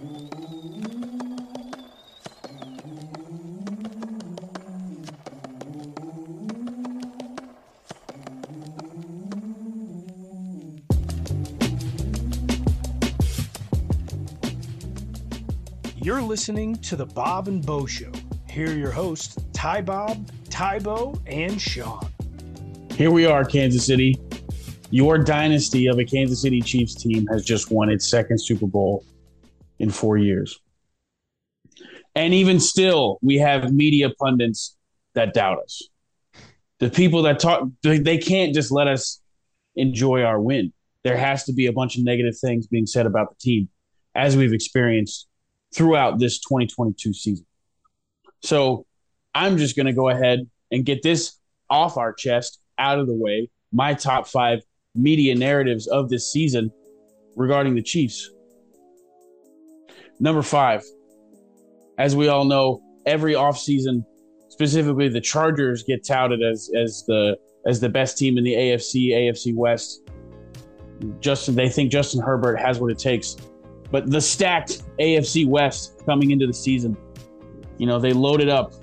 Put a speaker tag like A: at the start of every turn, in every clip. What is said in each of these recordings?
A: You're listening to the Bob and Bo Show. Here are your hosts, Ty Bob, Tybo, and Sean.
B: Here we are, Kansas City. Your dynasty of a Kansas City Chiefs team has just won its second Super Bowl in four years. And even still, we have media pundits that doubt us. The people that talk, they can't just let us enjoy our win. There has to be a bunch of negative things being said about the team, as we've experienced throughout this 2022 season. So I'm just going to go ahead and get this off our chest, out of the way. My top five media narratives of this season regarding the Chiefs. Number five, as we all know, every offseason, specifically the Chargers get touted as as the as the best team in the AFC, AFC West. Justin, they think Justin Herbert has what it takes. But the stacked AFC West coming into the season, you know, they loaded up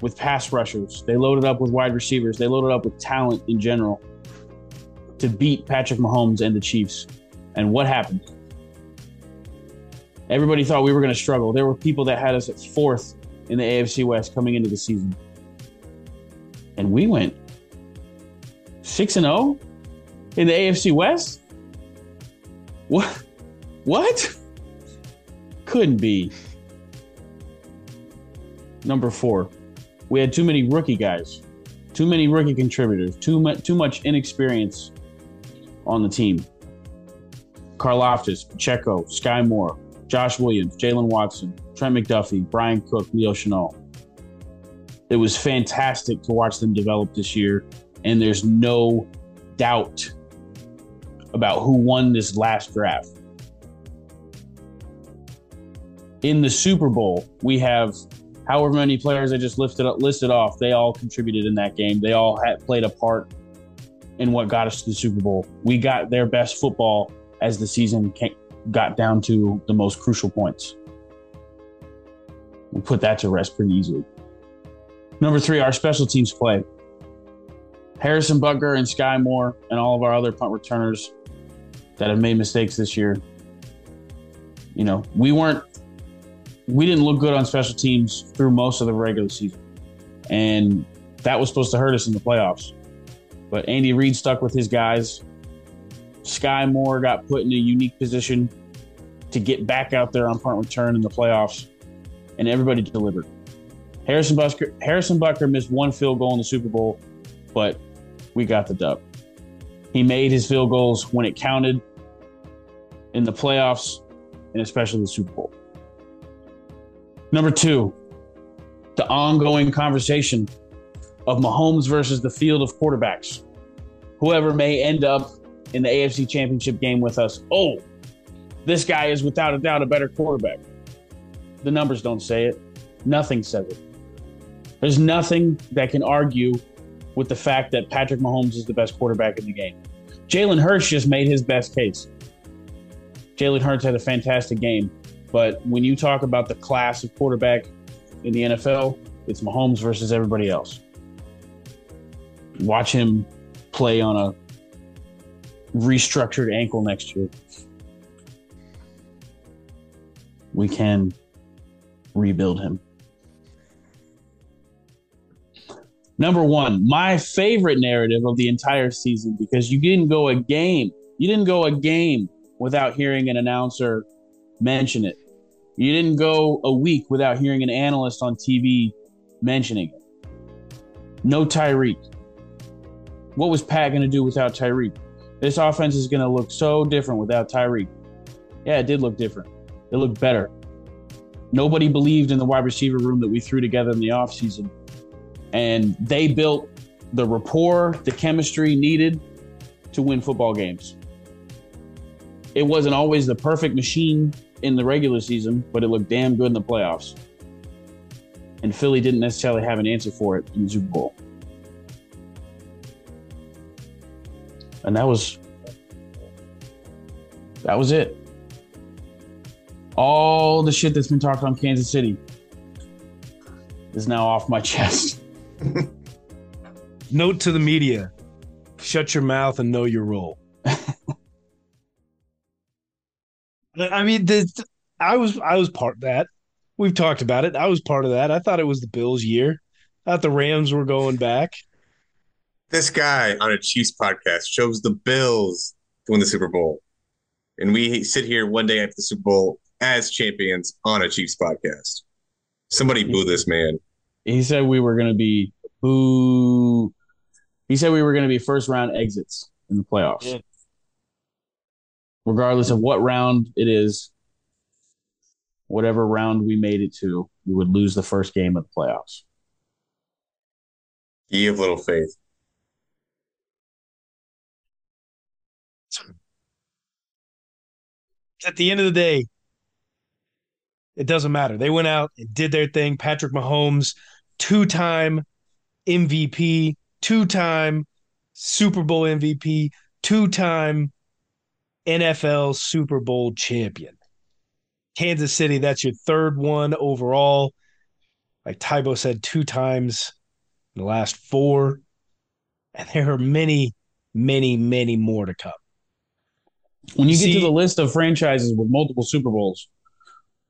B: with pass rushers, they loaded up with wide receivers, they loaded up with talent in general to beat Patrick Mahomes and the Chiefs. And what happened? Everybody thought we were going to struggle. There were people that had us at fourth in the AFC West coming into the season. And we went 6 and 0 in the AFC West? What? What? Couldn't be. Number 4. We had too many rookie guys. Too many rookie contributors. Too much too much inexperience on the team. Karlaftis, Pacheco, Sky Moore, Josh Williams, Jaylen Watson, Trent McDuffie, Bryan Cook, Leo Chenal. It was fantastic to watch them develop this year, and there's no doubt about who won this last draft. In the Super Bowl, we have however many players I just listed listed off. They all contributed in that game. They all had played a part in what got us to the Super Bowl. We got their best football as the season came, got down to the most crucial points. We put that to rest pretty easily. Number three, our special teams play. Harrison Butker and Sky Moore and all of our other punt returners that have made mistakes this year. You know, we weren't, we didn't look good on special teams through most of the regular season. And that was supposed to hurt us in the playoffs. But Andy Reid stuck with his guys. Sky Moore got put in a unique position to get back out there on punt return in the playoffs, and everybody delivered. Harrison Butker, Harrison Butker missed one field goal in the Super Bowl, but we got the dub. He made his field goals when it counted in the playoffs and especially the Super Bowl. Number two, the ongoing conversation of Mahomes versus the field of quarterbacks. Whoever may end up in the AFC Championship game with us, oh, this guy is without a doubt a better quarterback. The numbers don't say it. Nothing says it. There's nothing that can argue with the fact that Patrick Mahomes is the best quarterback in the game. Jalen Hurts just made his best case. Jalen Hurts had a fantastic game, but when you talk about the class of quarterback in the NFL, it's Mahomes versus everybody else. Watch him play on a restructured ankle next year. We can rebuild him. Number one, my favorite narrative of the entire season because you didn't go a game. You didn't go a game without hearing an announcer mention it. You didn't go a week without hearing an analyst on TV mentioning it. No Tyreek. What was Pat going to do without Tyreek? This offense is going to look so different without Tyreek. Yeah, it did look different. It looked better. Nobody believed in the wide receiver room that we threw together in the offseason. And they built the rapport, the chemistry needed to win football games. It wasn't always the perfect machine in the regular season, but it looked damn good in the playoffs. And Philly didn't necessarily have an answer for it in the Super Bowl. And that was that was it. All the shit that's been talked on Kansas City is now off my chest.
A: Note to the media: shut your mouth and know your role. I mean, the, I was I was part of that. We've talked about it. I was part of that. I thought it was the Bills' year. I thought the Rams were going back.
C: This guy on a Chiefs podcast chose the Bills to win the Super Bowl. And we sit here one day after the Super Bowl as champions on a Chiefs podcast. Somebody boo this man.
B: He said we were going to be boo. He said we were going to be first round exits in the playoffs. Yeah. Regardless of what round it is, whatever round we made it to, we would lose the first game of the playoffs.
C: Ye of little faith.
A: At the end of the day, it doesn't matter. They went out and did their thing. Patrick Mahomes, two time MVP, two time Super Bowl MVP, two time NFL Super Bowl champion. Kansas City, that's your third one overall. Like Tybo said, two times in the last four. And there are many, many, many more to come.
B: When you See, get to the list of franchises with multiple Super Bowls,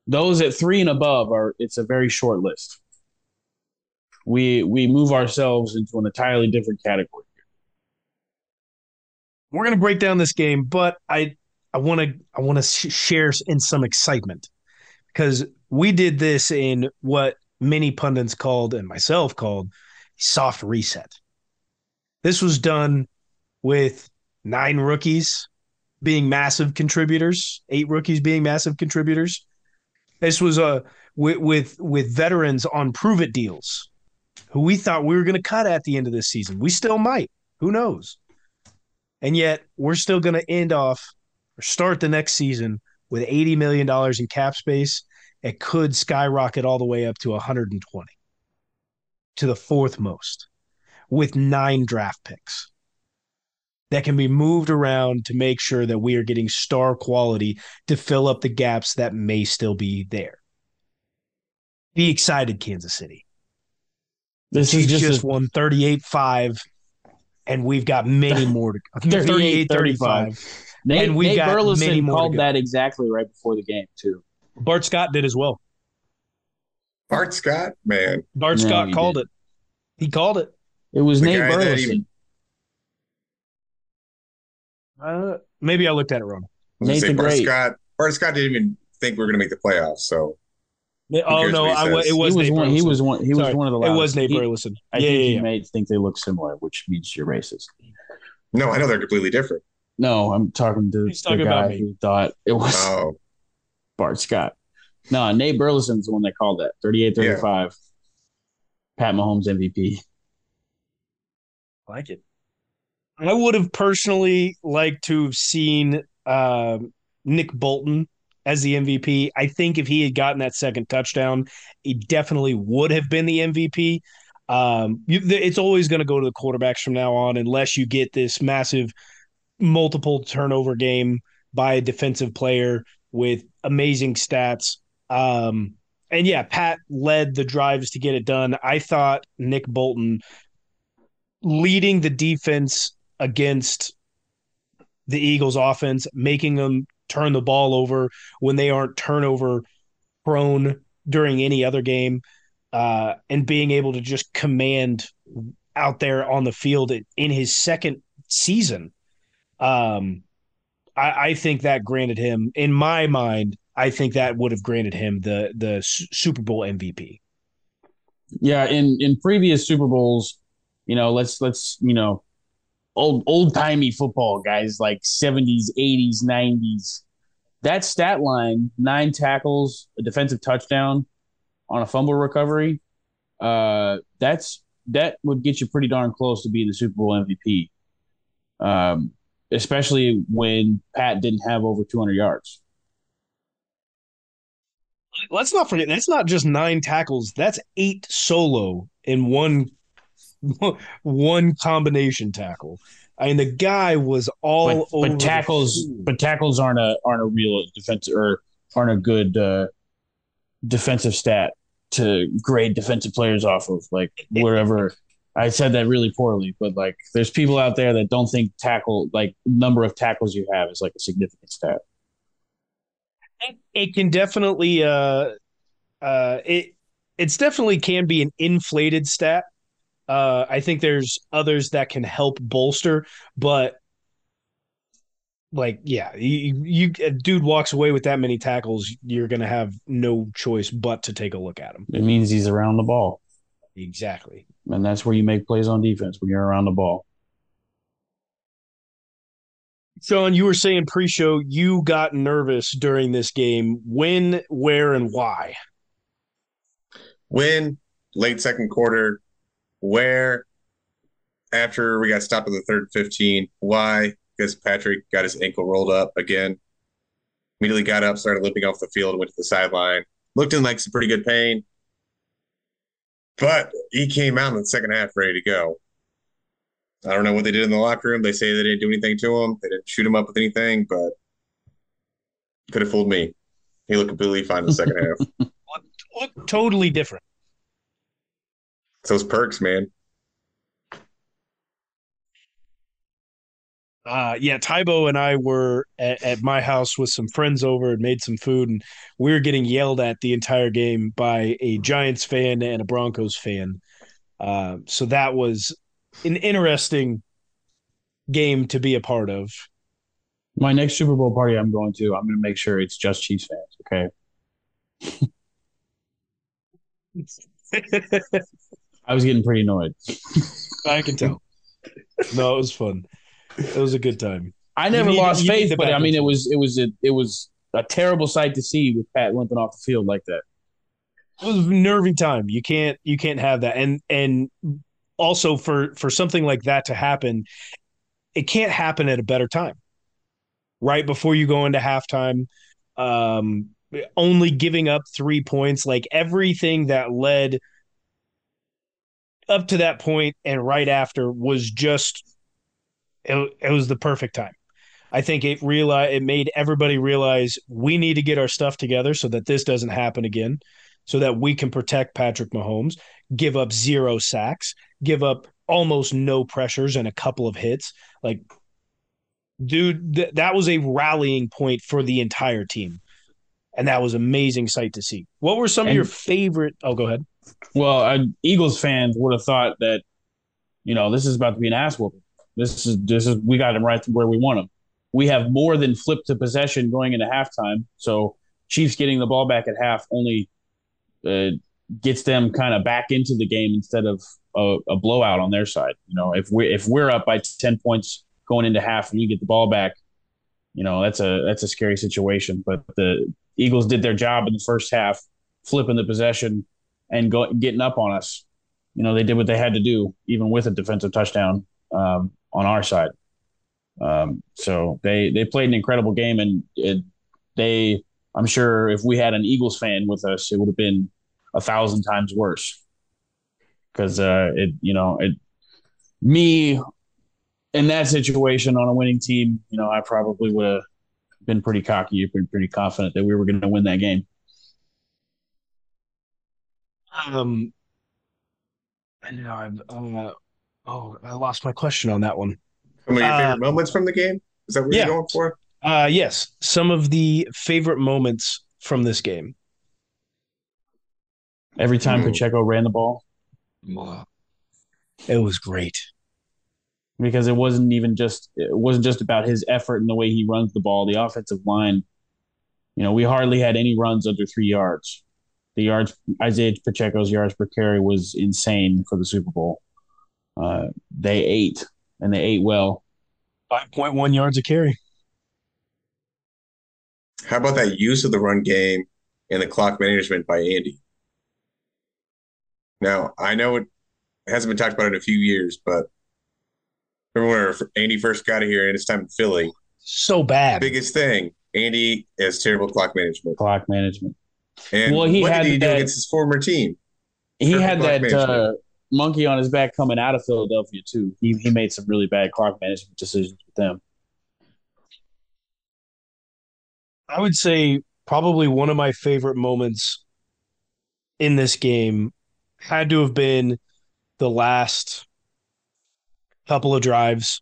B: those at three and above are it's a very short list. We we move ourselves into an entirely different category.
A: We're gonna break down this game, but I I want to I want to sh- share in some excitement because we did this in what many pundits called and myself called soft reset. This was done with nine rookies being massive contributors, eight rookies being massive contributors. This was a with with, with veterans on prove it deals who we thought we were going to cut at the end of this season. We still might. Who knows? And yet we're still going to end off or start the next season with $80 million in cap space. It could skyrocket all the way up to 120 to the fourth most with nine draft picks that can be moved around to make sure that we are getting star quality to fill up the gaps that may still be there. Be excited, Kansas City. This is just, just a, won 38 5, and we've got many more to 38 35.
B: Nate, and we got Burleson many more called that exactly right before the game, too.
A: Bart Scott did as well.
C: Bart Scott, man.
A: Bart no, Scott called did. it. He called it.
B: It was the Nate Burleson. Even,
A: uh, maybe I looked at it wrong.
C: Nathan Bart Great. Scott. Bart Scott didn't even think we were going to make the playoffs. So.
A: oh no! I, it was,
B: he was one. He was one. He was one of the. Last.
A: It was Nate Burleson.
B: I yeah, think yeah, you may think they look similar, which means you're racist.
C: No, I know they're completely different.
B: No, I'm talking to He's the talking guy who thought it was oh. Bart Scott. No, Nate Burleson's the one that called that 38 35. Yeah. Pat Mahomes MVP.
A: I like it. I would have personally liked to have seen uh, Nick Bolton as the MVP. I think if he had gotten that second touchdown, he definitely would have been the MVP. Um, you, it's always going to go to the quarterbacks from now on, unless you get this massive multiple turnover game by a defensive player with amazing stats. Um, and yeah, Pat led the drives to get it done. I thought Nick Bolton leading the defense against the Eagles offense, making them turn the ball over when they aren't turnover prone during any other game, uh, and being able to just command out there on the field in his second season. Um, I, I think that granted him, in my mind, I think that would have granted him the the Super Bowl MVP.
B: Yeah, in in previous Super Bowls, you know, let's let's you know old old timey football guys like 70s, 80s, 90s. That stat line, nine tackles, a defensive touchdown on a fumble recovery, uh, that's that would get you pretty darn close to being the Super Bowl MVP. Um, especially when Pat didn't have over 200 yards.
A: Let's not forget that's not just nine tackles. That's eight solo in one one combination tackle. I mean, the guy was all
B: but, but tackles, but tackles aren't a aren't a real defense or aren't a good uh, defensive stat to grade defensive players off of. Like wherever I said that really poorly, but like there's people out there that don't think tackle like number of tackles you have is like a significant stat.
A: It can definitely uh uh it it's definitely can be an inflated stat. Uh I think there's others that can help bolster, but like yeah, you, you a dude walks away with that many tackles, you're gonna have no choice but to take a look at him.
B: It means he's around the ball.
A: Exactly.
B: And that's where you make plays on defense when you're around the ball.
A: Sean, you were saying pre-show you got nervous during this game. When, where, and why?
C: When late second quarter, where after we got stopped at the third 15, why? Because Patrick got his ankle rolled up again. Immediately got up, started limping off the field, went to the sideline. Looked in like some pretty good pain. But he came out in the second half ready to go. I don't know what they did in the locker room. They say they didn't do anything to him. They didn't shoot him up with anything, but could have fooled me. He looked completely fine in the second half.
A: Look totally different.
C: It's those perks, man.
A: Uh, yeah, Tybo and I were at, at, my house with some friends over and made some food, and we were getting yelled at the entire game by a Giants fan and a Broncos fan. Uh, so that was an interesting game to be a part of.
B: My next Super Bowl party I'm going to, I'm going to make sure it's just Chiefs fans. Okay. I was getting pretty annoyed.
A: I can tell. No, it was fun. It was a good time.
B: I never need, lost faith, but I mean, it was it was a, it was a terrible sight to see with Pat limping off the field like that.
A: It was a nervy time. You can't you can't have that, and and also for for something like that to happen, it can't happen at a better time. Right before you go into halftime, um, only giving up three points, like everything that led up to that point and right after was just it, it was the perfect time. I think it realize it made everybody realize we need to get our stuff together so that this doesn't happen again, so that we can protect Patrick Mahomes, give up zero sacks, give up almost no pressures and a couple of hits. Like, dude, th- that was a rallying point for the entire team, and that was amazing sight to see. What were some and, of your favorite? Oh, go ahead.
B: Well, uh, Eagles fans would have thought that, you know, this is about to be an ass whooping. This is this is we got him right where we want him. We have more than flipped to possession going into halftime. So Chiefs getting the ball back at half only uh, gets them kind of back into the game instead of a, a, blowout on their side. You know, if we if we're up by ten points going into half and you get the ball back, you know that's a that's a scary situation. But the Eagles did their job in the first half, flipping the possession and go, getting up on us. You know, they did what they had to do, even with a defensive touchdown. Um, on our side. Um, so they they played an incredible game, and it, they I'm sure if we had an Eagles fan with us, it would have been a thousand times worse. Because uh, it you know it me in that situation on a winning team, you know I probably would have been pretty cocky, been pretty confident that we were going to win that game.
A: Um, I know I've uh, Oh, I lost my question on that one.
C: Some of your favorite uh, moments from the game? Is that what yeah. you're going for?
A: Uh, yes, some of the favorite moments from this game.
B: Every time mm. Pacheco ran the ball,
A: it was great
B: because it wasn't even just it wasn't just about his effort and the way he runs the ball. The offensive line, you know, we hardly had any runs under three yards. The yards Isaiah Pacheco's yards per carry was insane for the Super Bowl. Uh, they ate and they ate well.
A: 5.1 yards a carry.
C: How about that use of the run game and the clock management by Andy? Now, I know it hasn't been talked about in a few years, but remember when Andy first got here and his time in Philly?
A: So bad.
C: Biggest thing, Andy has terrible clock management.
B: Clock management.
C: And well, he what had did he that, do against his former team?
B: He had that uh, monkey on his back coming out of Philadelphia too. He he made some really bad clock management decisions with them.
A: I would say probably one of my favorite moments in this game had to have been the last couple of drives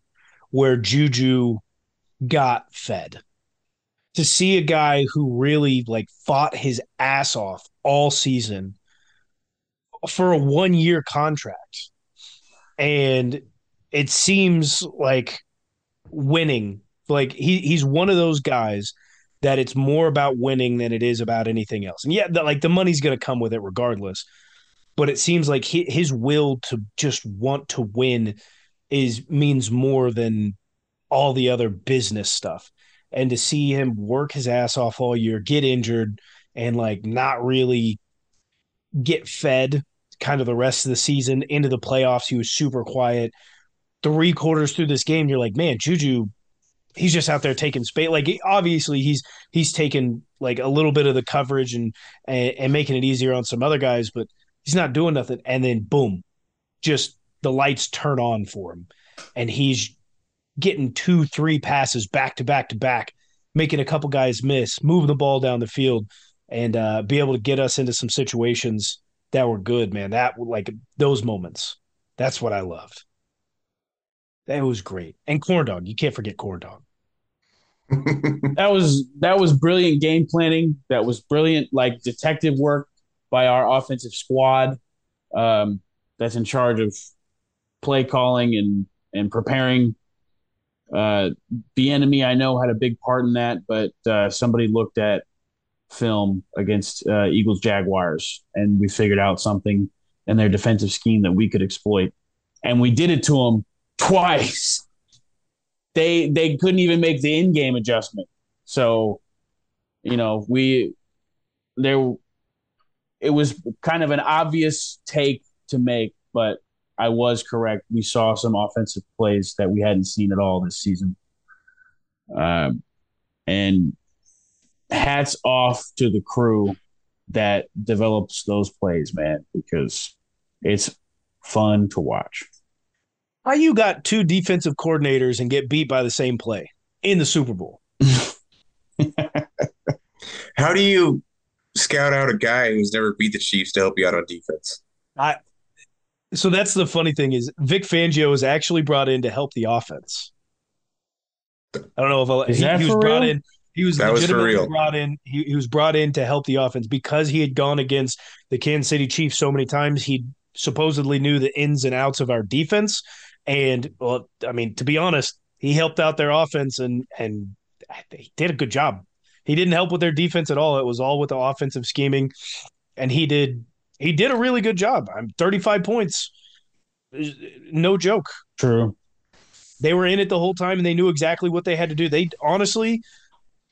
A: where Juju got fed. To see a guy who really like fought his ass off all season for a one year contract. And it seems like winning. Like he he's one of those guys that it's more about winning than it is about anything else. And yeah, the, like the money's going to come with it regardless. But it seems like he, his will to just want to win is means more than all the other business stuff. And to see him work his ass off all year, get injured, and like not really get fed kind of the rest of the season into the playoffs, he was super quiet. Three quarters through this game, you're like, man, Juju he's just out there taking space. Like obviously he's he's taking like a little bit of the coverage and, and and making it easier on some other guys, but he's not doing nothing. And then boom, just the lights turn on for him, and he's getting two, three passes back to back to back, making a couple guys miss, moving the ball down the field, and uh, be able to get us into some situations that were good. Man, that like those moments. That's what I loved. That was great. And corn dog, you can't forget corn dog.
B: that was that was brilliant game planning. That was brilliant, like detective work by our offensive squad. Um, that's in charge of play calling and and preparing. Uh, Bieniemy, I know, had a big part in that, but uh, somebody looked at film against uh, Eagles Jaguars, and we figured out something in their defensive scheme that we could exploit, and we did it to them twice. They they couldn't even make the in game adjustment. So, you know, we there it was kind of an obvious take to make, but I was correct. We saw some offensive plays that we hadn't seen at all this season. Um, and hats off to the crew that develops those plays, man, because it's fun to watch.
A: How you got two defensive coordinators and get beat by the same play in the Super Bowl?
C: How do you scout out a guy who's never beat the Chiefs to help you out on defense?
A: I so that's the funny thing is Vic Fangio was actually brought in to help the offense. I don't know if I'll,
B: is he, that
A: he was
B: for
A: brought
B: real?
A: in. He was
C: That was for
A: legitimately
C: real.
A: brought in. He, he was brought in to help the offense because he had gone against the Kansas City Chiefs so many times. He supposedly knew the ins and outs of our defense, and well, I mean, to be honest, he helped out their offense and and he did a good job. He didn't help with their defense at all. It was all with the offensive scheming, and he did he did a really good job. I'm 35 points, no joke.
B: True.
A: They were in it the whole time and they knew exactly what they had to do. They honestly,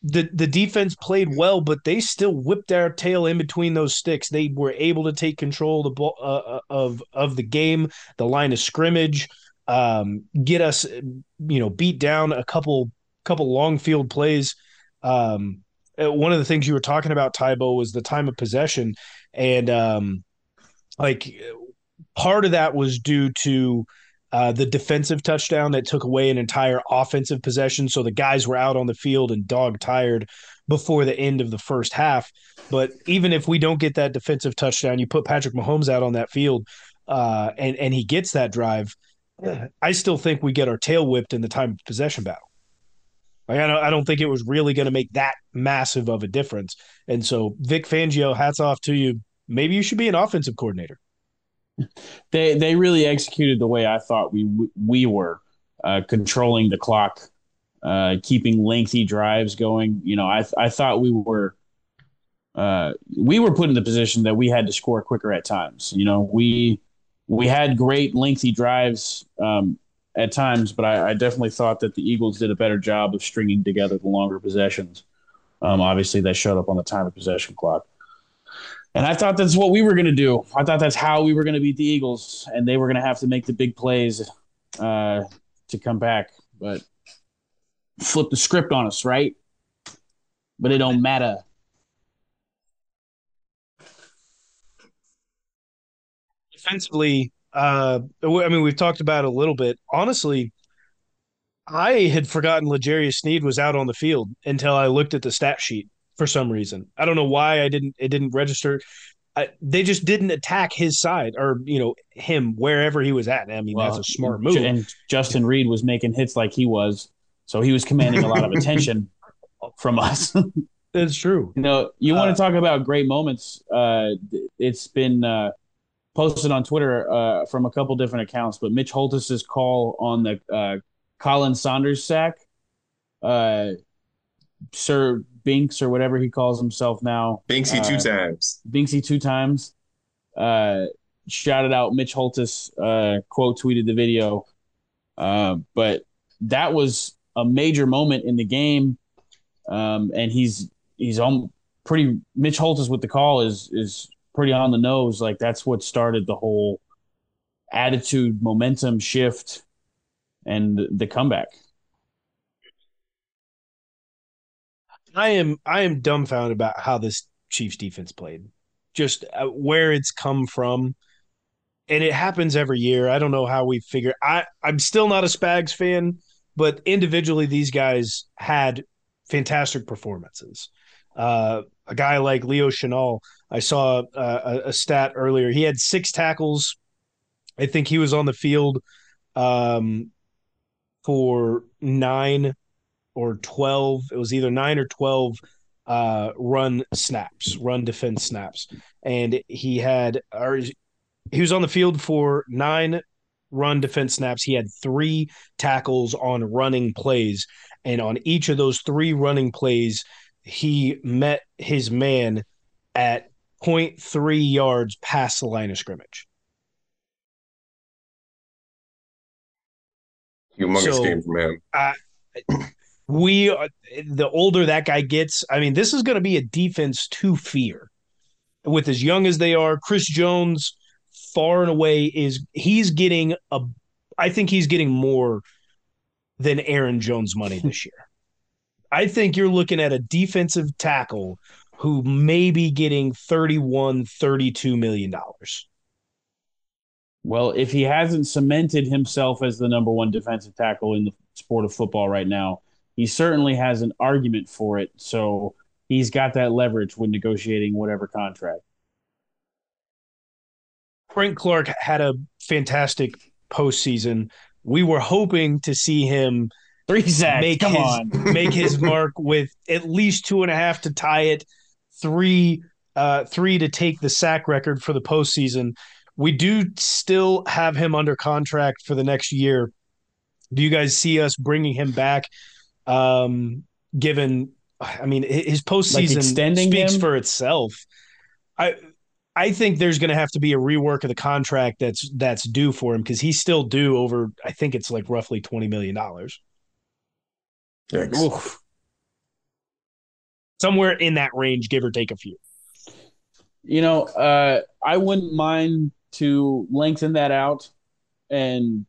A: the the defense played well, but they still whipped their tail in between those sticks. They were able to take control of the ball uh, of of the game, the line of scrimmage, um, get us, you know, beat down a couple couple long field plays. Um, uh, one of the things you were talking about, Tybo, was the time of possession, and um, like part of that was due to uh, the defensive touchdown that took away an entire offensive possession. So the guys were out on the field and dog tired before the end of the first half. But even if we don't get that defensive touchdown, you put Patrick Mahomes out on that field, uh, and and he gets that drive. I still think we get our tail whipped in the time of possession battle. Like I don't, I don't think it was really going to make that massive of a difference. And so Vic Fangio, hats off to you. Maybe you should be an offensive coordinator.
B: They they really executed the way I thought we we were uh, controlling the clock, uh, keeping lengthy drives going. You know, I I thought we were uh, we were put in the position that we had to score quicker at times. You know, we we had great lengthy drives um, at times, but I, I definitely thought that the Eagles did a better job of stringing together the longer possessions. Um, obviously, that showed up on the time of possession clock. And I thought that's what we were going to do. I thought that's how we were going to beat the Eagles, and they were going to have to make the big plays uh, to come back. But flip the script on us, right? But it don't matter.
A: defensively, uh, I mean, we've talked about it a little bit. Honestly, I had forgotten L'Jarius Sneed was out on the field until I looked at the stat sheet. For some reason. I don't know why I didn't it didn't register. I, they just didn't attack his side or you know him wherever he was at. I mean well, that's a smart move.
B: And Justin Reid was making hits like he was, so he was commanding a lot of attention from us.
A: That's true.
B: You know, you uh, want to talk about great moments. Uh, it's been uh, posted on Twitter uh, from a couple different accounts, but Mitch Holthus's call on the uh, Khalen Saunders sack, uh, Sir Binks or whatever he calls himself now,
C: Binksy two times,
B: Binksy two times, Uh, shouted out Mitch Holthus, quote tweeted the video, but that was a major moment in the game. Um, and he's he's on pretty Mitch Holthus with the call is is pretty on the nose. Like that's what started the whole attitude momentum shift and the comeback.
A: I am I am dumbfounded about how this Chiefs defense played. Just uh, where it's come from. And it happens every year. I don't know how we figure I I'm still not a Spags fan, but individually these guys had fantastic performances. Uh, a guy like Leo Chenal, I saw uh, a, a, stat earlier. He had six tackles. I think he was on the field um, for nine or 12. It was either nine or 12 uh, run snaps, run defense snaps. And he had, or he was on the field for nine run defense snaps. He had three tackles on running plays. And on each of those three running plays, he met his man at 0.3 yards past the line of scrimmage.
C: Humongous so, game from him.
A: We, are, the older that guy gets, I mean, this is going to be a defense to fear. With as young as they are, Chris Jones, far and away, is he's getting a. I think he's getting more than Aaron Jones money this year. I think you're looking at a defensive tackle who may be getting 31, 32 million dollars.
B: Well, if he hasn't cemented himself as the number one defensive tackle in the sport of football right now, he certainly has an argument for it. So he's got that leverage when negotiating whatever contract.
A: Frank Clark had a fantastic postseason. We were hoping to see him
B: Three sacks.
A: Make
B: Come
A: his,
B: on.
A: make his mark with at least two and a half to tie it, three uh, three to take the sack record for the postseason. We do still have him under contract for the next year. Do you guys see us bringing him back? Um, given, I mean, his postseason like speaks him? for itself. I I think there's going to have to be a rework of the contract that's that's due for him because he's still due over. I think it's like roughly twenty million dollars. Somewhere in that range, give or take a few.
B: You know, uh, I wouldn't mind to lengthen that out and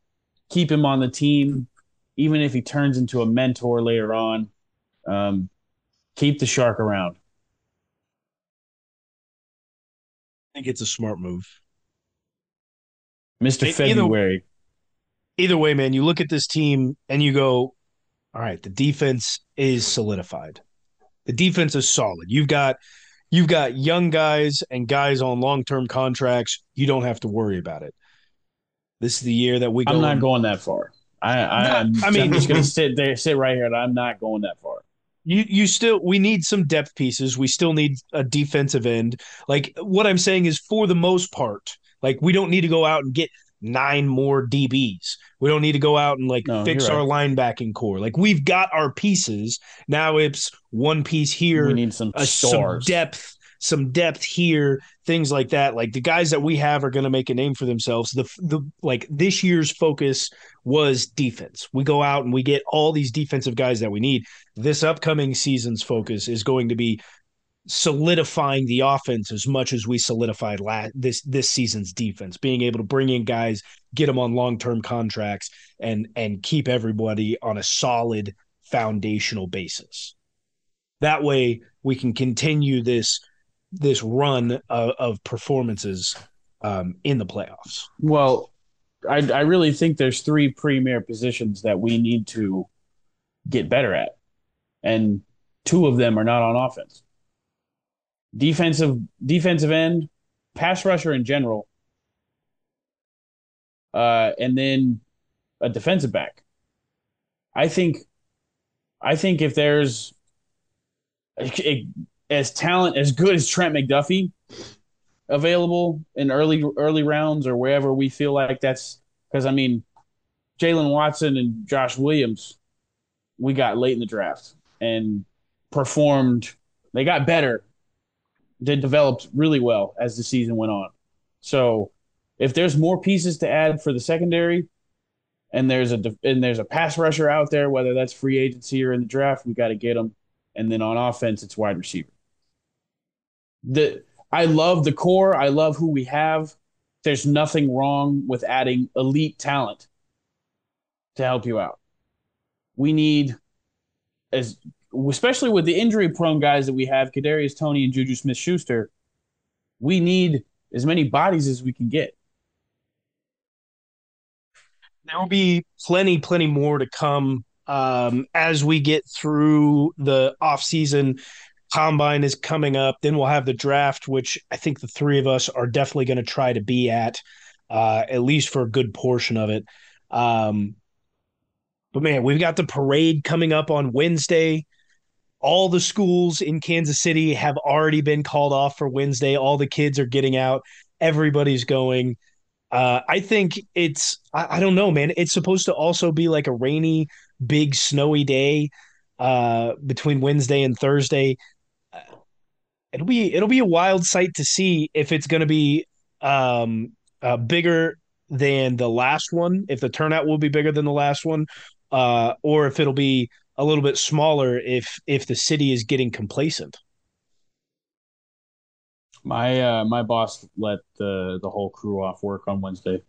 B: keep him on the team, even if he turns into a mentor later on. Um, keep the shark around.
A: I think it's a smart move.
B: Mr. February.
A: Either, either way, man, you look at this team and you go, all right, the defense is solidified. The defense is solid. You've got you've got young guys and guys on long-term contracts. You don't have to worry about it. This is the year that we
B: go. I'm not going that far. I I, I mean, I'm just going to sit there, sit right here, and I'm not going that far.
A: You you still we need some depth pieces. We still need a defensive end. Like what I'm saying is, for the most part, like we don't need to go out and get nine more DBs. We don't need to go out and like no, fix our right. linebacking core. Like we've got our pieces. Now it's one piece here.
B: We need some uh,
A: some depth, some depth here, things like that. Like the guys that we have are going to make a name for themselves. The the like this year's focus was defense. We go out and we get all these defensive guys that we need. This upcoming season's focus is going to be solidifying the offense as much as we solidified last this this season's defense being able to bring in guys get them on long-term contracts and and keep everybody on a solid foundational basis that way we can continue this this run of, of performances um, in the playoffs
B: well I, I really think there's three premier positions that we need to get better at and two of them are not on offense defensive defensive end, pass rusher in general, uh, and then a defensive back. I think, I think if there's a, as talent as good as Trent McDuffie available in early early rounds or wherever we feel like that's because I mean Jaylen Watson and Josh Williams we got late in the draft and performed they got better they developed really well as the season went on. So if there's more pieces to add for the secondary and there's a and there's a pass rusher out there whether that's free agency or in the draft we got to get them and then on offense it's wide receiver the I love the core. I love who we have. There's nothing wrong with adding elite talent to help you out. We need as especially with the injury prone guys that we have, Kadarius Toney and Juju Smith Schuster, we need as many bodies as we can get.
A: There will be plenty, plenty more to come um, as we get through the off season combine is coming up. Then we'll have the draft, which I think the three of us are definitely going to try to be at, uh, at least for a good portion of it. Um, but man, we've got the parade coming up on Wednesday. All the schools in Kansas City have already been called off for Wednesday. All the kids are getting out. Everybody's going. Uh, I think it's, I, I don't know, man. It's supposed to also be like a rainy, big, snowy day uh, between Wednesday and Thursday it'll be it'll be a wild sight to see if it's going to be um, uh, bigger than the last one, if the turnout will be bigger than the last one, uh, or if it'll be a little bit smaller if if the city is getting complacent.
B: My uh, my boss let the the whole crew off work on Wednesday.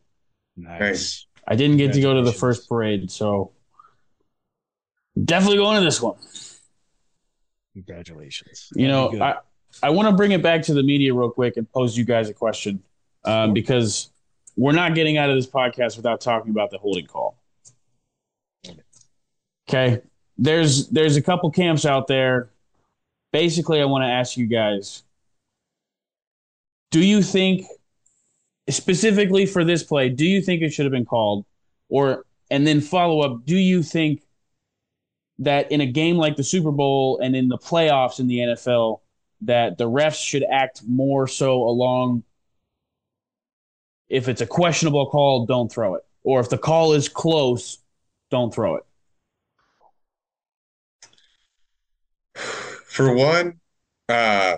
A: Nice.
B: I didn't get to go to the first parade, so definitely going to this one.
A: Congratulations.
B: You know, I, I want to bring it back to the media real quick and pose you guys a question um, because we're not getting out of this podcast without talking about the holding call. Okay, there's there's a couple camps out there. Basically, I want to ask you guys: Do you think, specifically for this play, do you think it should have been called, or and then follow up? Do you think that in a game like the Super Bowl and in the playoffs in the NFL, that the refs should act more so along if it's a questionable call, don't throw it. Or if the call is close, don't throw it.
C: For one, uh,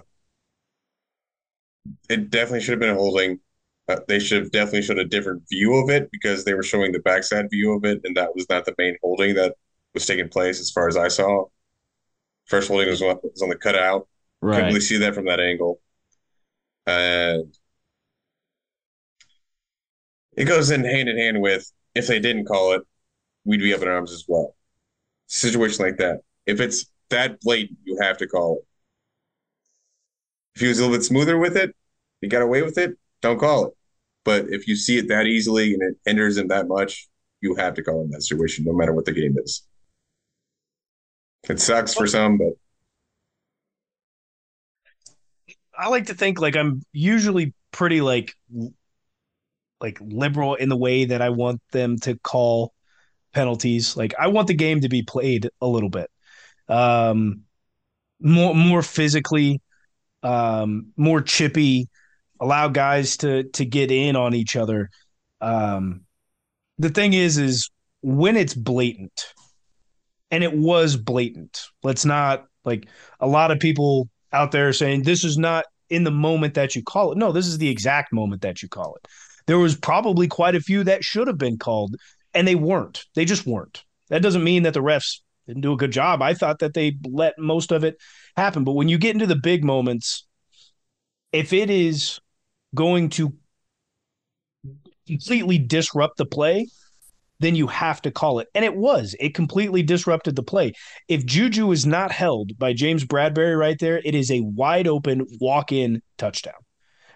C: it definitely should have been a holding. Uh, they should have definitely showed a different view of it because they were showing the backside view of it, and that was not the main holding that was taking place as far as I saw. First holding was, was on the cutout. Right. Couldn't really see that from that angle. And it goes in hand in hand with if they didn't call it, we'd be up in arms as well. Situation like that. If it's that blatant, you have to call it. If he was a little bit smoother with it, he got away with it, don't call it. But if you see it that easily and it enters him that much, you have to call in that situation, no matter what the game is. It sucks for some, but
A: I like to think like I'm usually pretty like like liberal in the way that I want them to call penalties. Like I want the game to be played a little bit. Um more more physically, um, more chippy, allow guys to to get in on each other. Um the thing is is when it's blatant, and it was blatant. Let's not like a lot of people out there saying this is not in the moment that you call it. No, this is the exact moment that you call it. There was probably quite a few that should have been called and they weren't. They just weren't. That doesn't mean that the refs didn't do a good job. I thought that they let most of it happen, but when you get into the big moments, if it is going to completely disrupt the play, then you have to call it. And it was. It completely disrupted the play. If Juju is not held by James Bradberry right there, it is a wide open walk in touchdown.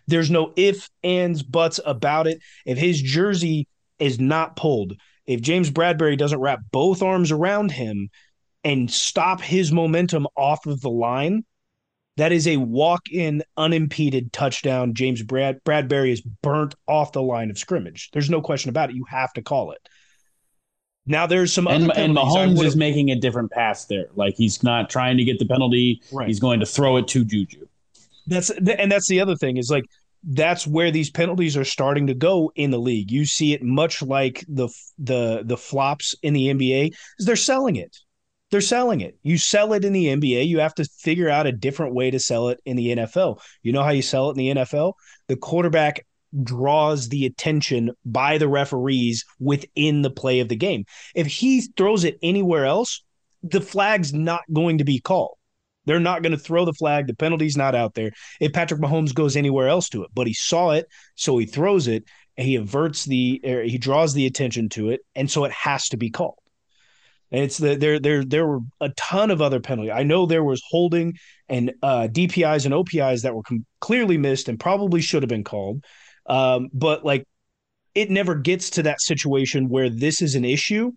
A: There's no ifs, ands, buts about it. If his jersey is not pulled, if James Bradberry doesn't wrap both arms around him and stop his momentum off of the line, That is a walk-in, unimpeded touchdown. James Brad Bradberry is burnt off the line of scrimmage. There's no question about it. You have to call it. Now there's some
B: and, and Mahomes is making a different pass there. Like he's not trying to get the penalty.
A: Right.
B: He's going to throw it to Juju.
A: That's and that's the other thing is like that's where these penalties are starting to go in the league. You see it much like the the the flops in the NBA is they're selling it. They're selling it. You sell it in the NBA, you have to figure out a different way to sell it in the NFL. You know how you sell it in the NFL? The quarterback draws the attention by the referees within the play of the game. If he throws it anywhere else, the flag's not going to be called. They're not going to throw the flag. The penalty's not out there if Patrick Mahomes goes anywhere else to it. But he saw it, so he throws it, and he averts the, or he draws the attention to it, and so it has to be called. And it's the there there there were a ton of other penalties. I know there was holding and uh, DPIs and OPIs that were com- clearly missed and probably should have been called. Um, but like, it never gets to that situation where this is an issue.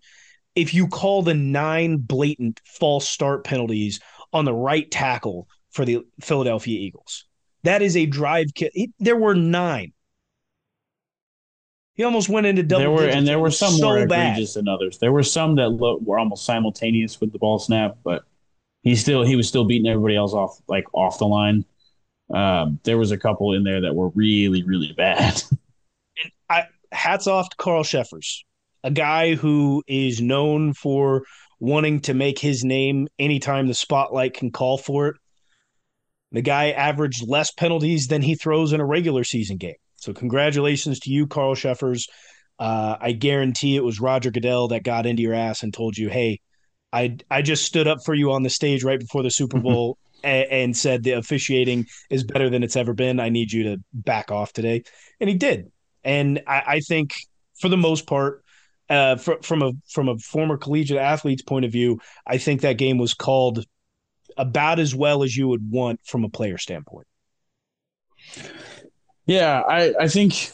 A: If you call the nine blatant false start penalties on the right tackle for the Philadelphia Eagles. That is a drive kick. There were nine. He almost went into double.
B: there were
A: digits.
B: and there were some
A: so
B: more
A: bad.
B: egregious than others. There were some that lo- were almost simultaneous with the ball snap, but he still he was still beating everybody else off like off the line. Um, there was a couple in there that were really really bad.
A: Hats off to Carl Cheffers, a guy who is known for wanting to make his name anytime the spotlight can call for it. The guy averaged less penalties than he throws in a regular season game. So congratulations to you, Carl Cheffers. Uh, I guarantee it was Roger Goodell that got into your ass and told you, "Hey, I I just stood up for you on the stage right before the Super Bowl and, and said the officiating is better than it's ever been. I need you to back off today," and he did. And I, I think, for the most part, uh, fr- from a from a former collegiate athlete's point of view, I think that game was called about as well as you would want from a player standpoint.
B: yeah, I I think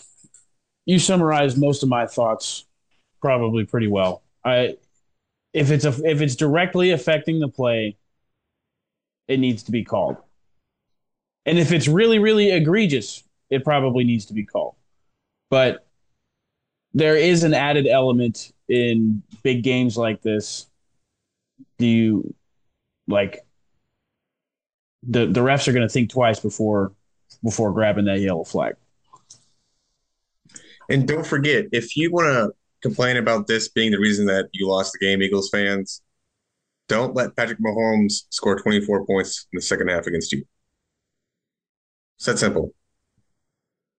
B: you summarized most of my thoughts probably pretty well. I if it's a, if it's directly affecting the play, it needs to be called. And if it's really really egregious, it probably needs to be called. But there is an added element in big games like this. Do you like the the refs are going to think twice before before grabbing that yellow flag?
C: And don't forget, if you want to complain about this being the reason that you lost the game, Eagles fans, don't let Patrick Mahomes score 24 points in the second half against you. It's that simple.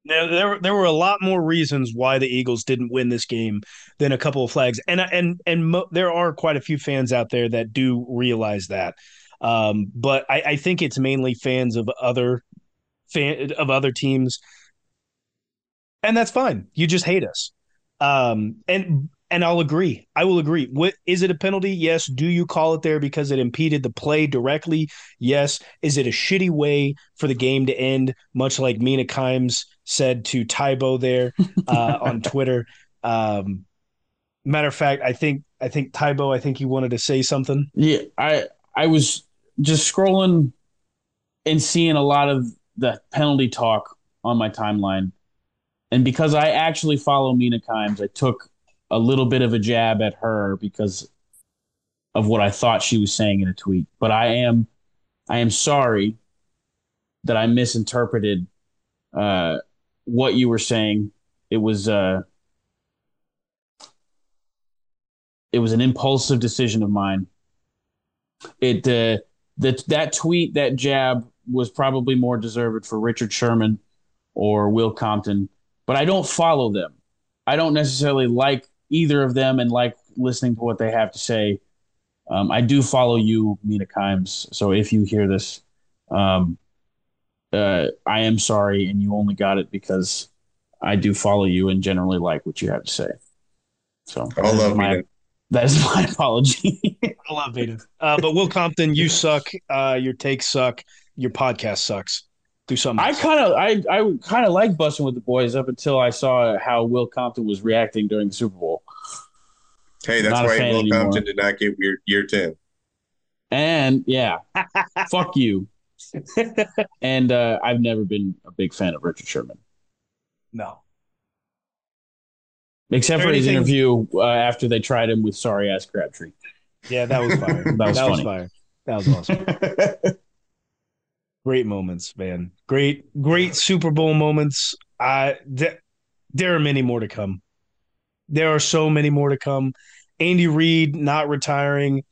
A: There, there, there were a lot more reasons why the Eagles didn't win this game than a couple of flags, and and and mo- there are quite a few fans out there that do realize that. Um, but I, I think it's mainly fans of other fan of other teams, and that's fine. You just hate us, um, and and I'll agree. I will agree. What is it a penalty? Yes. Do you call it there because it impeded the play directly? Yes. Is it a shitty way for the game to end? Much like Mina Kimes said to Tybo there uh, on Twitter. Um, matter of fact, I think I think Tybo. I think he wanted to say something.
B: Yeah, I I was just scrolling and seeing a lot of the penalty talk on my timeline, and because I actually follow Mina Kimes, I took a little bit of a jab at her because of what I thought she was saying in a tweet. But I am I am sorry that I misinterpreted uh, what you were saying. It was uh, it was an impulsive decision of mine. It uh, that that tweet that jab was probably more deserved for Richard Sherman or Will Compton, but I don't follow them. I don't necessarily like either of them and like listening to what they have to say. Um, I do follow you, Mina Kimes. So if you hear this, um, uh, I am sorry, and you only got it because I do follow you and generally like what you have to say. So
C: All love
B: my,
C: Mina.
B: that is my apology.
A: I love Vita. Uh, but Will Compton, you suck. Uh, your takes suck. Your podcast sucks. Do something.
B: I kind of I I kind of like busting with the boys up until I saw how Will Compton was reacting during the Super Bowl.
C: Hey, that's
B: Not
C: why
B: fan
C: Will
B: anymore.
C: Compton did not get year, year 10.
B: And yeah, fuck you. and uh, I've never been a big fan of Richard Sherman,
A: no.
B: except for his interview uh, after they tried him with sorry ass Crabtree.
A: Yeah, that was fire.
B: That was funny.
A: fire. That was awesome. great moments, man. Great, great Super Bowl moments. I th- there are many more to come. There are so many more to come. Andy Reid not retiring.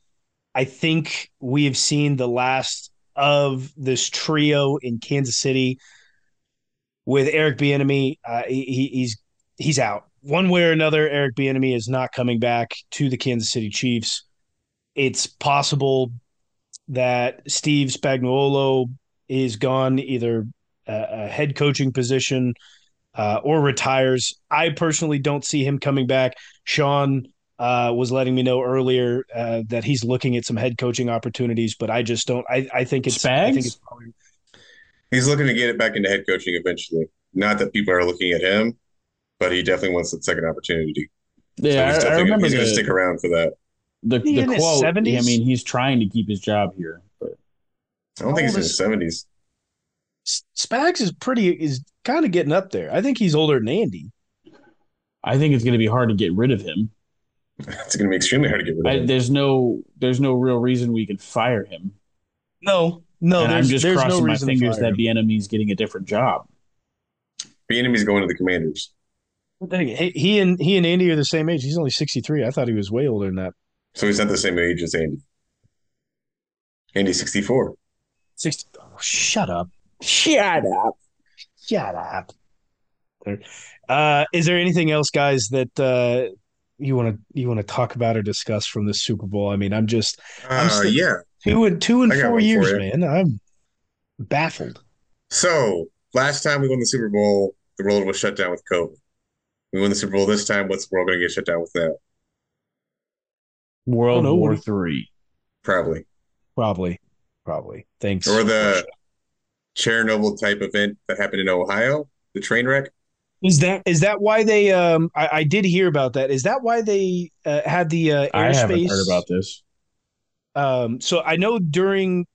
A: I think we have seen the last of this trio in Kansas City with Eric Bieniemy. Uh, he, he- he's he's out one way or another. Eric Bieniemy is not coming back to the Kansas City Chiefs. It's possible that Steve Spagnuolo is gone, either a, a head coaching position uh, or retires. I personally don't see him coming back. Sean uh, was letting me know earlier uh, that he's looking at some head coaching opportunities, but I just don't. I, I think it's. I think it's probably,
C: He's looking to get it back into head coaching eventually. Not that people are looking at him, but he definitely wants that second opportunity. So
B: Yeah,
C: he's
B: I, I remember
C: he's going to stick around for that.
B: the,
A: He
B: the
A: in his
B: quote. I mean, he's trying to keep his job here, but
C: I don't think he's
A: How
C: in
A: old
C: his seventies.
A: Spags is pretty is kind of getting up there. I think he's older than Andy.
B: I think it's going to be hard to get rid of him.
C: It's going to be extremely hard to get rid of him.
B: there's no there's no real reason we can fire him.
A: No, no,
B: and I'm just
A: there's
B: crossing
A: no
B: my fingers
A: fire
B: that
A: him.
B: Bieniemy's getting a different job.
C: Bieniemy's going to the Commanders.
A: Dang. He, he and he and Andy are the same age. He's only sixty three. I thought he was way older than that.
C: So he's not the same age as Andy. Andy's 64.
A: Sixty. Oh, shut up. Shut up. Shut up. Uh, is there anything else, guys, that uh, you want to you want to talk about or discuss from the Super Bowl? I mean, I'm just I'm
C: Uh, yeah.
A: two and two and
C: I
A: four years, man. I'm baffled.
C: So last time we won the Super Bowl, the world was shut down with COVID. We won the Super Bowl this time. What's the world going to get shut down with now?
B: World
A: know.
B: War Three.
C: Probably.
A: Probably, probably. Thanks.
C: Or the Chernobyl type event that happened in Ohio, the train wreck.
A: Is that is that why they? Um, I, I did hear about that. Is that why they uh, had the uh,
B: I haven't
A: airspace?
B: heard about this.
A: Um, so I know during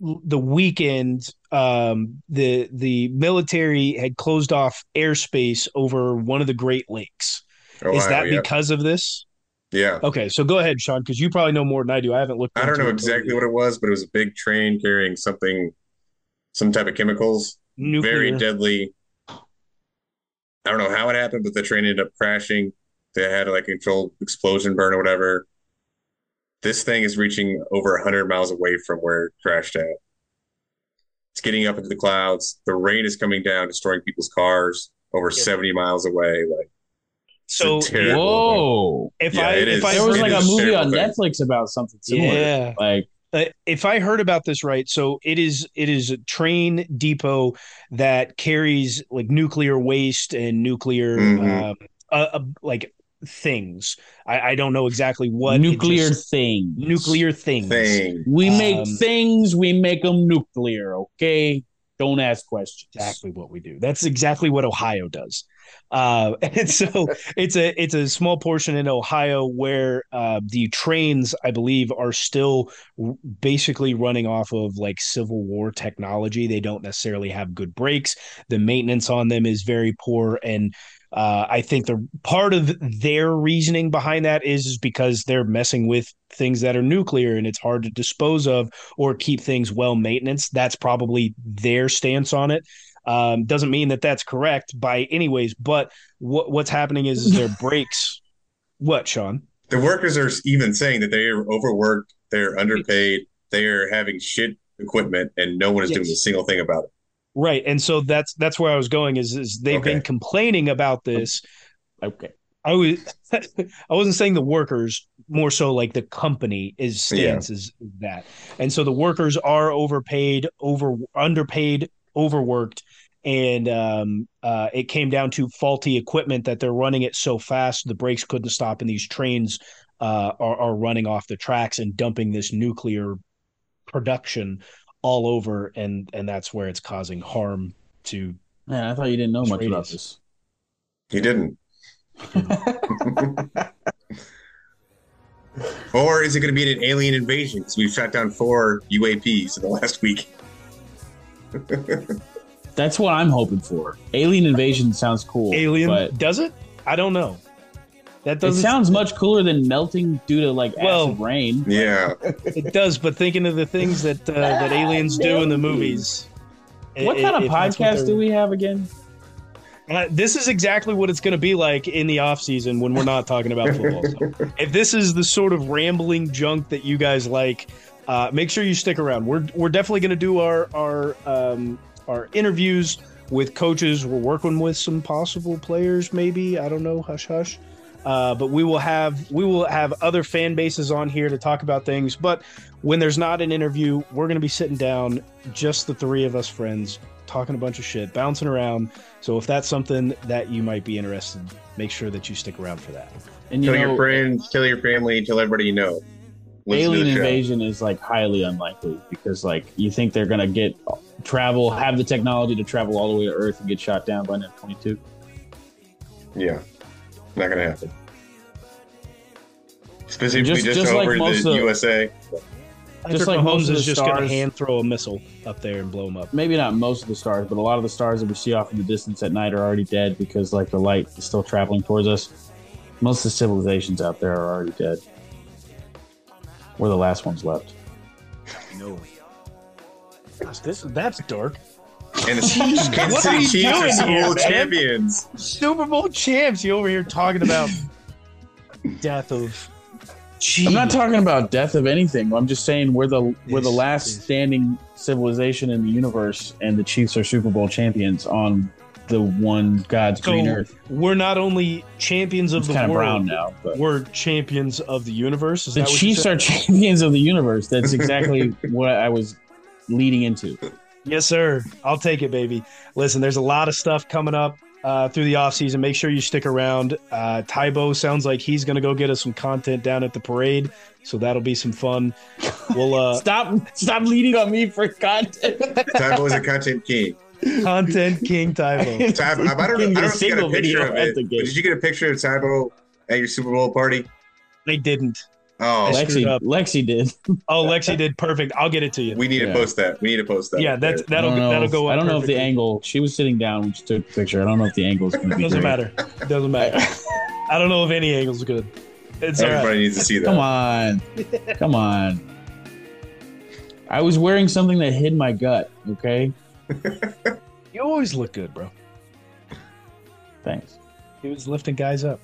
A: the weekend, um, the the military had closed off airspace over one of the Great Lakes.
C: Ohio,
A: is that
C: yeah.
A: because of this?
C: yeah.
A: Okay, so go ahead, Sean, because you probably know more than I do. I haven't looked.
C: I don't know exactly what it was, but it was a big train carrying something, some type of chemicals,
A: Nuclear.
C: very deadly. I don't know how it happened, but the train ended up crashing. They had like a controlled explosion burn or whatever. This thing is reaching over 100 miles away from where it crashed at. It's getting up into the clouds. The rain is coming down, destroying people's cars over
A: Yeah.
C: 70 miles away. Like,
A: So
C: It's a terrible-
B: Whoa!
A: if
C: Yeah,
A: I if
C: is.
A: I
B: There was like a movie on
C: thing.
B: Netflix about something similar.
A: Yeah.
B: Like
A: uh, if I heard about this right, so it is it is a train depot that carries like nuclear waste and nuclear
C: Mhm.
A: um, uh, uh, like things. I, I don't know exactly what
B: nuclear
A: just-
B: thing.
A: nuclear things.
C: thing.
B: We make
A: Um,
B: things. We make them nuclear. Okay. Don't ask questions.
A: Exactly what we do. That's exactly what Ohio does. Uh, and so it's a it's a small portion in Ohio where uh, the trains, I believe, are still basically running off of like Civil War technology. They don't necessarily have good brakes. The maintenance on them is very poor, and uh, I think the part of their reasoning behind that is, is because they're messing with things that are nuclear and it's hard to dispose of or keep things well maintenance. That's probably their stance on it. Um, doesn't mean that that's correct by anyways, but what what's happening is, is their brakes. What, Sean?
C: The workers are even saying that they are overworked, they're underpaid, they are having shit equipment, and no one is doing a single thing about it.
A: Right, and so that's that's where I was going. Is is they've
C: Okay.
A: been complaining about this.
B: Okay.
A: I was I wasn't saying the workers, more so like the company is stance is that. And so the workers are overpaid, over underpaid, overworked, and um, uh, it came down to faulty equipment that they're running it so fast the brakes couldn't stop, and these trains uh, are, are running off the tracks and dumping this nuclear production all over, and and that's where it's causing harm to.
B: Man, I thought you didn't know much
A: Trade
B: about this.
C: He didn't. or is it going to be an alien invasion? Because we've shot down four UAPs in the last week.
B: That's what I'm hoping for. Alien invasion sounds cool.
A: Alien
B: but
A: does it? I don't know. That doesn't it
B: sounds much cooler than melting due to like
A: Well-
B: acid rain.
C: Yeah.
A: It does, but thinking of the things that uh, that aliens do in the movies.
B: What
A: i-
B: kind of
A: if that's what
B: podcast do we have again?
A: Uh, this is exactly what it's going to be like in the off season when we're not talking about football. So if this is the sort of rambling junk that you guys like, uh, make sure you stick around. We're we're definitely going to do our our um, our interviews with coaches. We're working with some possible players, maybe I don't know, hush hush. Uh, but we will have we will have other fan bases on here to talk about things. But when there's not an interview, we're going to be sitting down, just the three of us friends, talking a bunch of shit, bouncing around. So if that's something that you might be interested, in, make sure that you stick around for that.
B: And you
C: Tell
B: know,
C: your friends, tell your family, tell everybody you know. Listen
B: alien invasion is like highly unlikely because like you think they're gonna get travel, have the technology to travel all the way to Earth and get shot down by net 22.
C: Yeah. Not gonna happen. Specifically
B: Just-
C: just,
B: just like
C: over
B: most
C: the
B: of-
C: USA.
B: Just like most
A: Mahomes
B: of
A: is just going to hand throw a missile up there and blow them up.
B: Maybe not most of the stars, but a lot of the stars that we see off in the distance at night are already dead because like the light is still traveling towards us. Most of the civilizations out there are already dead. We're the last ones left.
A: No. Gosh, this that's dark.
C: And the Chiefs, Kansas
A: What are
C: City
A: you
C: Chiefs are
A: doing
C: Super
A: here,
C: Bowl
A: man?
C: champions.
A: Super Bowl champs. You over here talking about death of.
B: I'm not talking about death of anything. I'm just saying we're the we're the last
A: yes.
B: standing civilization in the universe, and the Chiefs are Super Bowl champions on the one God's
A: So
B: green earth.
A: we're not only champions of
B: It's
A: the
B: kind of
A: world,
B: brown now, but
A: we're champions of the universe. Is
B: the
A: that
B: Chiefs are champions of the universe. That's exactly what I was leading into.
A: Yes, sir. I'll take it, baby. Listen, there's a lot of stuff coming up uh, through the offseason. Make sure you stick around. Uh, Tybo sounds like he's going to go get us some content down at the parade. So that'll be some fun. We'll uh,
B: Stop! Stop leading on me for content.
C: Tybo is a content king.
A: content king Tybo.
C: Tybo, I don't know, I don't know if you got a picture
B: video
C: of it.
B: the
C: But
B: game.
C: did you get a picture of Tybo at your Super Bowl party?
A: They didn't.
C: Oh,
B: Lexi. Lexi did.
A: Oh, Lexi did perfect. I'll get it to you.
C: we need
B: Yeah.
C: to post that. We need to post that.
A: yeah, that's
B: I
A: that'll
B: don't know
A: that'll
B: if-
A: go.
B: I don't know if the angle. She was sitting down when she took the picture. I don't know if the angle is going to be.
A: doesn't
B: great.
A: matter. Doesn't matter. I don't know if any angle's good. It's
C: Everybody
A: right.
C: needs to see that.
B: Come on, come on. I was wearing something that hid my gut. Okay,
A: You always look good, bro.
B: thanks.
A: He was lifting guys up.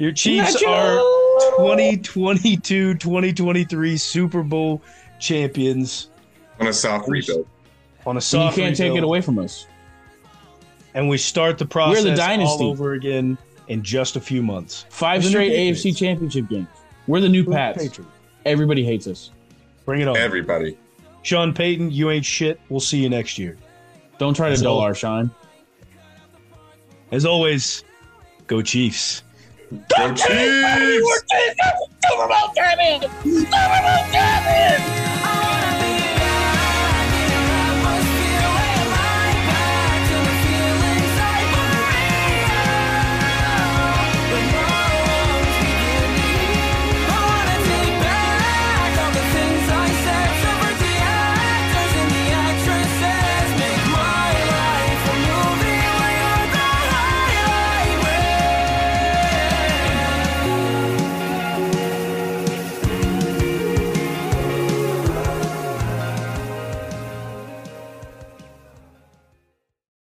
A: Your Chiefs are 2022 2023 Super Bowl champions
C: On a soft rebuild.
A: on a
B: South
A: rebuild.
B: You can't take it away from us.
A: and we start the process
B: We're the dynasty.
A: all over again in just a few months.
B: Five
A: The new
B: straight AFC Championship games. We're the new
A: We're
B: Pats.
A: Patriots.
B: Everybody hates us.
A: Bring it on.
C: Everybody.
A: Sean Payton, you ain't shit. We'll see you next year.
B: Don't try to
A: That's
B: dull
A: all.
B: our shine.
A: As always, go Chiefs.
C: Go Chiefs!
B: Super Bowl champion! Super Bowl champion!